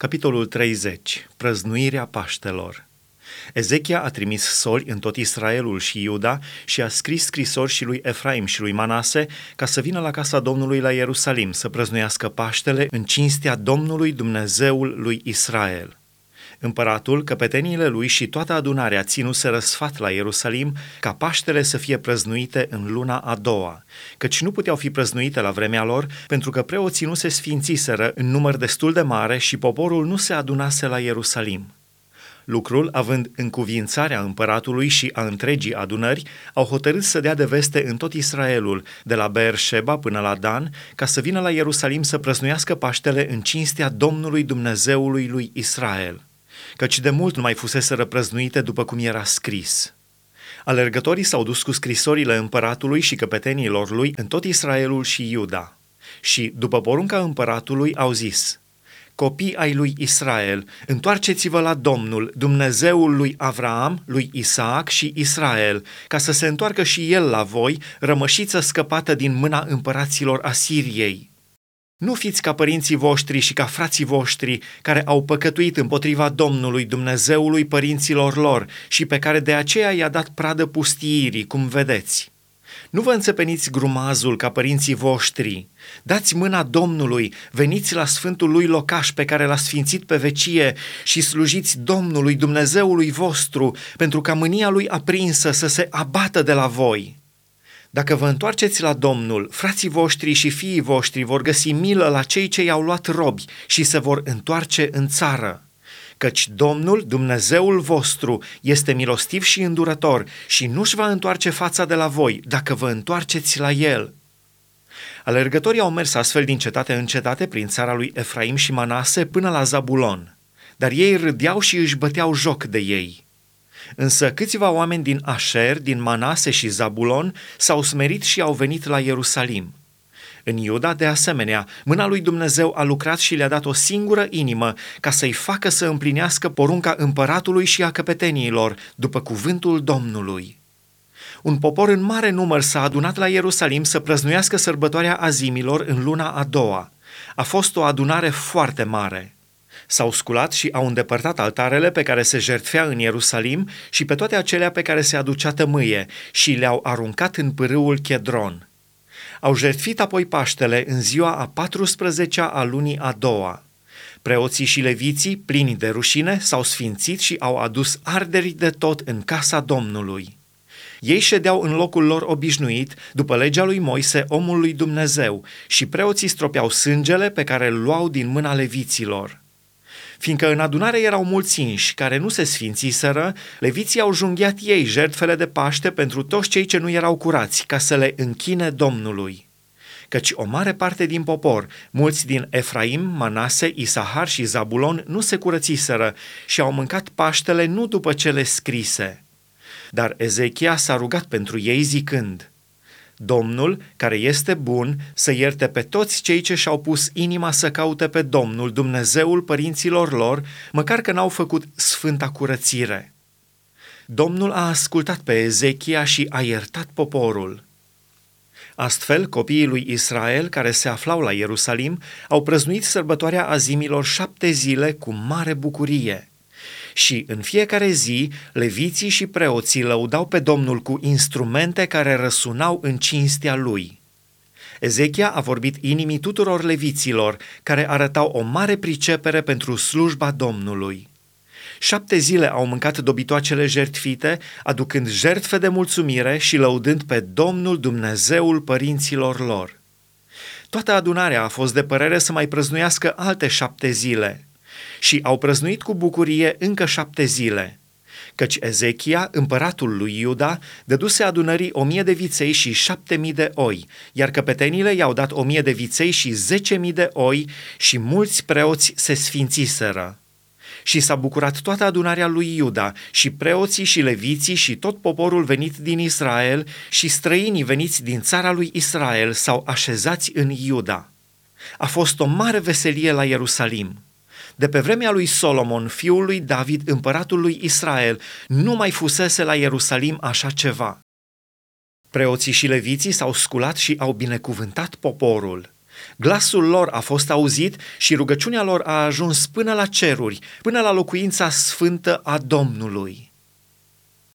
Capitolul 30. Prăznuirea Paștelor Ezechia a trimis soli în tot Israelul și Iuda și a scris scrisori și lui Efraim și lui Manase ca să vină la casa Domnului la Ierusalim să prăznuiască Paștele în cinstea Domnului Dumnezeul lui Israel. Împăratul, căpeteniile lui și toată adunarea ținuse răsfat la Ierusalim ca Paștele să fie prăznuite în luna a doua, căci nu puteau fi prăznuite la vremea lor pentru că preoții nu se sfințiseră în număr destul de mare și poporul nu se adunase la Ierusalim. Lucrul, având încuvințarea împăratului și a întregii adunări, au hotărât să dea de veste în tot Israelul, de la Beersheba până la Dan, ca să vină la Ierusalim să prăznuiască Paștele în cinstea Domnului Dumnezeului lui Israel căci de mult nu mai fusese răprăznuite după cum era scris. Alergătorii s-au dus cu scrisorile împăratului și căpetenilor lui în tot Israelul și Iuda. Și, după porunca împăratului, au zis, Copii ai lui Israel, întoarceți-vă la Domnul, Dumnezeul lui Avraam, lui Isaac și Israel, ca să se întoarcă și el la voi, rămășiță scăpată din mâna împăraților Asiriei. Nu fiți ca părinții voștri și ca frații voștri care au păcătuit împotriva Domnului Dumnezeului părinților lor și pe care de aceea i-a dat pradă pustiirii, cum vedeți. Nu vă înțepeniți grumazul ca părinții voștri. Dați mâna Domnului, veniți la sfântul lui locaș pe care l-a sfințit pe vecie și slujiți Domnului Dumnezeului vostru pentru ca mânia lui aprinsă să se abată de la voi. Dacă vă întoarceți la Domnul, frații voștri și fiii voștri vor găsi milă la cei ce i-au luat robi și se vor întoarce în țară. Căci Domnul, Dumnezeul vostru, este milostiv și îndurător și nu-și va întoarce fața de la voi dacă vă întoarceți la El. Alergătorii au mers astfel din cetate în cetate prin țara lui Efraim și Manase până la Zabulon, dar ei râdeau și își băteau joc de ei. Însă câțiva oameni din Asher, din Manase și Zabulon s-au smerit și au venit la Ierusalim. În Iuda, de asemenea, mâna lui Dumnezeu a lucrat și le-a dat o singură inimă ca să-i facă să împlinească porunca împăratului și a căpeteniilor, după cuvântul Domnului. Un popor în mare număr s-a adunat la Ierusalim să prăznuiască sărbătoarea azimilor în luna a doua. A fost o adunare foarte mare. S-au sculat și au îndepărtat altarele pe care se jertfea în Ierusalim și pe toate acelea pe care se aducea tămâie și le-au aruncat în pârâul Chedron. Au jertfit apoi Paștele în ziua a 14-a a lunii a doua. Preoții și leviții, plini de rușine, s-au sfințit și au adus arderi de tot în casa Domnului. Ei ședeau în locul lor obișnuit, după legea lui Moise, omul lui Dumnezeu, și preoții stropeau sângele pe care îl luau din mâna leviților. Fiindcă în adunare erau mulți inși care nu se sfințiseră, leviții au junghiat ei jertfele de Paște pentru toți cei ce nu erau curați, ca să le închine Domnului căci o mare parte din popor, mulți din Efraim, Manase, Isahar și Zabulon nu se curățiseră și au mâncat Paștele nu după cele scrise. Dar Ezechia s-a rugat pentru ei zicând, Domnul, care este bun, să ierte pe toți cei ce și-au pus inima să caute pe Domnul, Dumnezeul părinților lor, măcar că n-au făcut sfânta curățire. Domnul a ascultat pe Ezechia și a iertat poporul. Astfel, copiii lui Israel, care se aflau la Ierusalim, au prăznuit sărbătoarea azimilor șapte zile cu mare bucurie – și în fiecare zi leviții și preoții lăudau pe Domnul cu instrumente care răsunau în cinstea lui. Ezechia a vorbit inimii tuturor leviților, care arătau o mare pricepere pentru slujba Domnului. Șapte zile au mâncat dobitoacele jertfite, aducând jertfe de mulțumire și lăudând pe Domnul Dumnezeul părinților lor. Toată adunarea a fost de părere să mai prăznuiască alte șapte zile – și au prăznuit cu bucurie încă șapte zile, căci Ezechia, împăratul lui Iuda, dăduse adunării o mie de viței și șapte mii de oi, iar căpetenile i-au dat o mie de viței și zece mii de oi și mulți preoți se sfințiseră. Și s-a bucurat toată adunarea lui Iuda, și preoții și leviții și tot poporul venit din Israel și străinii veniți din țara lui Israel s-au așezați în Iuda. A fost o mare veselie la Ierusalim. De pe vremea lui Solomon, fiul lui David, împăratul lui Israel, nu mai fusese la Ierusalim așa ceva. Preoții și leviții s-au sculat și au binecuvântat poporul. Glasul lor a fost auzit și rugăciunea lor a ajuns până la ceruri, până la locuința sfântă a Domnului.